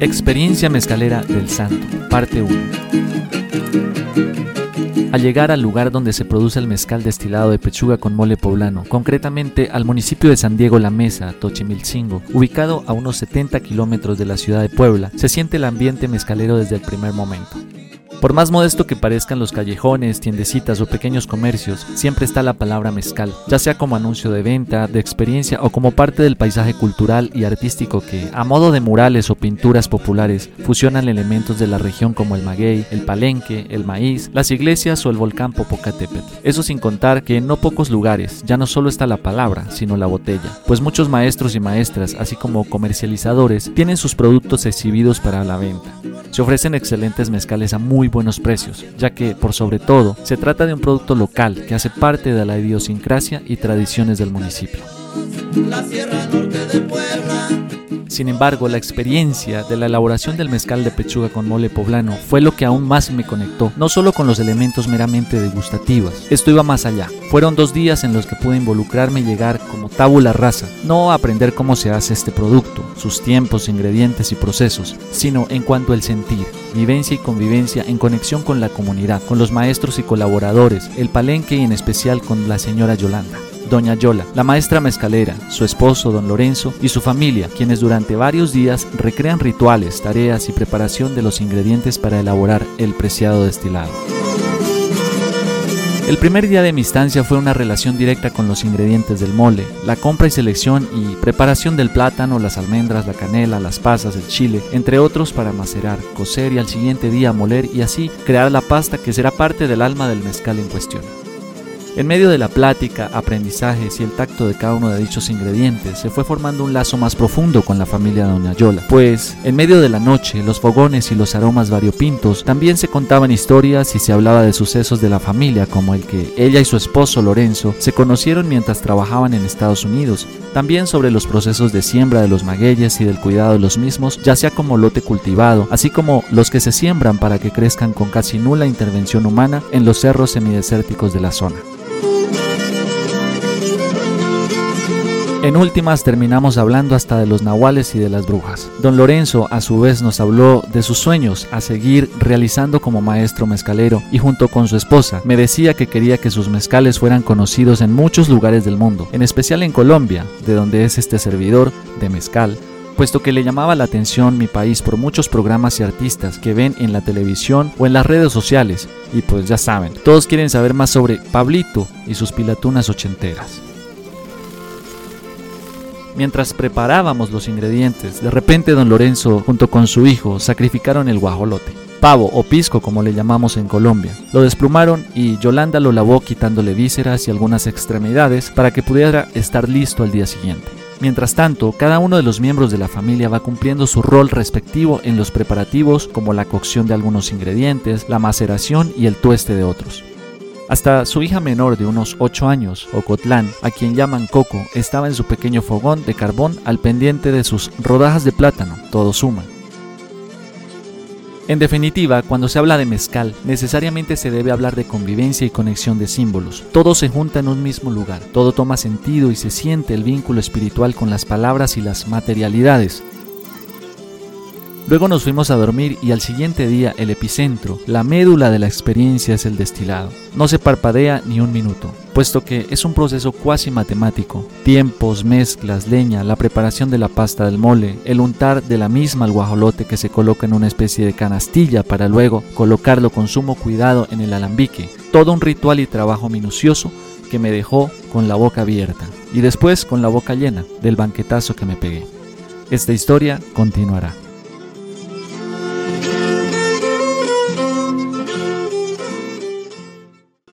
Experiencia Mezcalera del Santo, parte 1. Al llegar al lugar donde se produce el mezcal destilado de pechuga con mole poblano, concretamente al municipio de San Diego La Mesa, Tochimilcingo, ubicado a unos 70 kilómetros de la ciudad de Puebla, se siente el ambiente mezcalero desde el primer momento. Por más modesto que parezcan los callejones, tiendecitas o pequeños comercios, siempre está la palabra mezcal, ya sea como anuncio de venta, de experiencia o como parte del paisaje cultural y artístico que, a modo de murales o pinturas populares, fusionan elementos de la región como el maguey, el palenque, el maíz, las iglesias o el volcán Popocatépetl. Eso sin contar que en no pocos lugares ya no solo está la palabra, sino la botella, pues muchos maestros y maestras, así como comercializadores, tienen sus productos exhibidos para la venta. Se ofrecen excelentes mezcales a muy buenos precios, ya que, por sobre todo, se trata de un producto local que hace parte de la idiosincrasia y tradiciones del municipio. Sin embargo, la experiencia de la elaboración del mezcal de pechuga con mole poblano fue lo que aún más me conectó, no solo con los elementos meramente degustativos, esto iba más allá. Fueron dos días en los que pude involucrarme y llegar como tabula rasa, no a aprender cómo se hace este producto, sus tiempos, ingredientes y procesos, sino en cuanto al sentir, vivencia y convivencia en conexión con la comunidad, con los maestros y colaboradores, el palenque y en especial con la señora Yolanda. Doña Yola, la maestra mezcalera, su esposo Don Lorenzo y su familia, quienes durante varios días recrean rituales, tareas y preparación de los ingredientes para elaborar el preciado destilado. El primer día de mi estancia fue una relación directa con los ingredientes del mole, la compra y selección y preparación del plátano, las almendras, la canela, las pasas, el chile, entre otros para macerar, cocer y al siguiente día moler y así crear la pasta que será parte del alma del mezcal en cuestión. En medio de la plática, aprendizajes y el tacto de cada uno de dichos ingredientes, se fue formando un lazo más profundo con la familia de Doña Yola, pues en medio de la noche, los fogones y los aromas variopintos, también se contaban historias y se hablaba de sucesos de la familia, como el que ella y su esposo Lorenzo se conocieron mientras trabajaban en Estados Unidos, también sobre los procesos de siembra de los magueyes y del cuidado de los mismos, ya sea como lote cultivado, así como los que se siembran para que crezcan con casi nula intervención humana en los cerros semidesérticos de la zona. En últimas terminamos hablando hasta de los nahuales y de las brujas. Don Lorenzo a su vez nos habló de sus sueños a seguir realizando como maestro mezcalero y junto con su esposa me decía que quería que sus mezcales fueran conocidos en muchos lugares del mundo, en especial en Colombia, de donde es este servidor de mezcal, puesto que le llamaba la atención mi país por muchos programas y artistas que ven en la televisión o en las redes sociales. Y pues ya saben, todos quieren saber más sobre Pablito y sus pilatunas ochenteras. Mientras preparábamos los ingredientes, de repente don Lorenzo junto con su hijo sacrificaron el guajolote, pavo o pisco como le llamamos en Colombia. Lo desplumaron y Yolanda lo lavó quitándole vísceras y algunas extremidades para que pudiera estar listo al día siguiente. Mientras tanto, cada uno de los miembros de la familia va cumpliendo su rol respectivo en los preparativos como la cocción de algunos ingredientes, la maceración y el tueste de otros. Hasta su hija menor de unos 8 años, Ocotlán, a quien llaman Coco, estaba en su pequeño fogón de carbón al pendiente de sus rodajas de plátano, todo suma. En definitiva, cuando se habla de mezcal, necesariamente se debe hablar de convivencia y conexión de símbolos. Todo se junta en un mismo lugar, todo toma sentido y se siente el vínculo espiritual con las palabras y las materialidades, Luego nos fuimos a dormir y al siguiente día el epicentro, la médula de la experiencia es el destilado. No se parpadea ni un minuto, puesto que es un proceso cuasi matemático. Tiempos, mezclas, leña, la preparación de la pasta del mole, el untar de la misma al guajolote que se coloca en una especie de canastilla para luego colocarlo con sumo cuidado en el alambique. Todo un ritual y trabajo minucioso que me dejó con la boca abierta y después con la boca llena del banquetazo que me pegué. Esta historia continuará.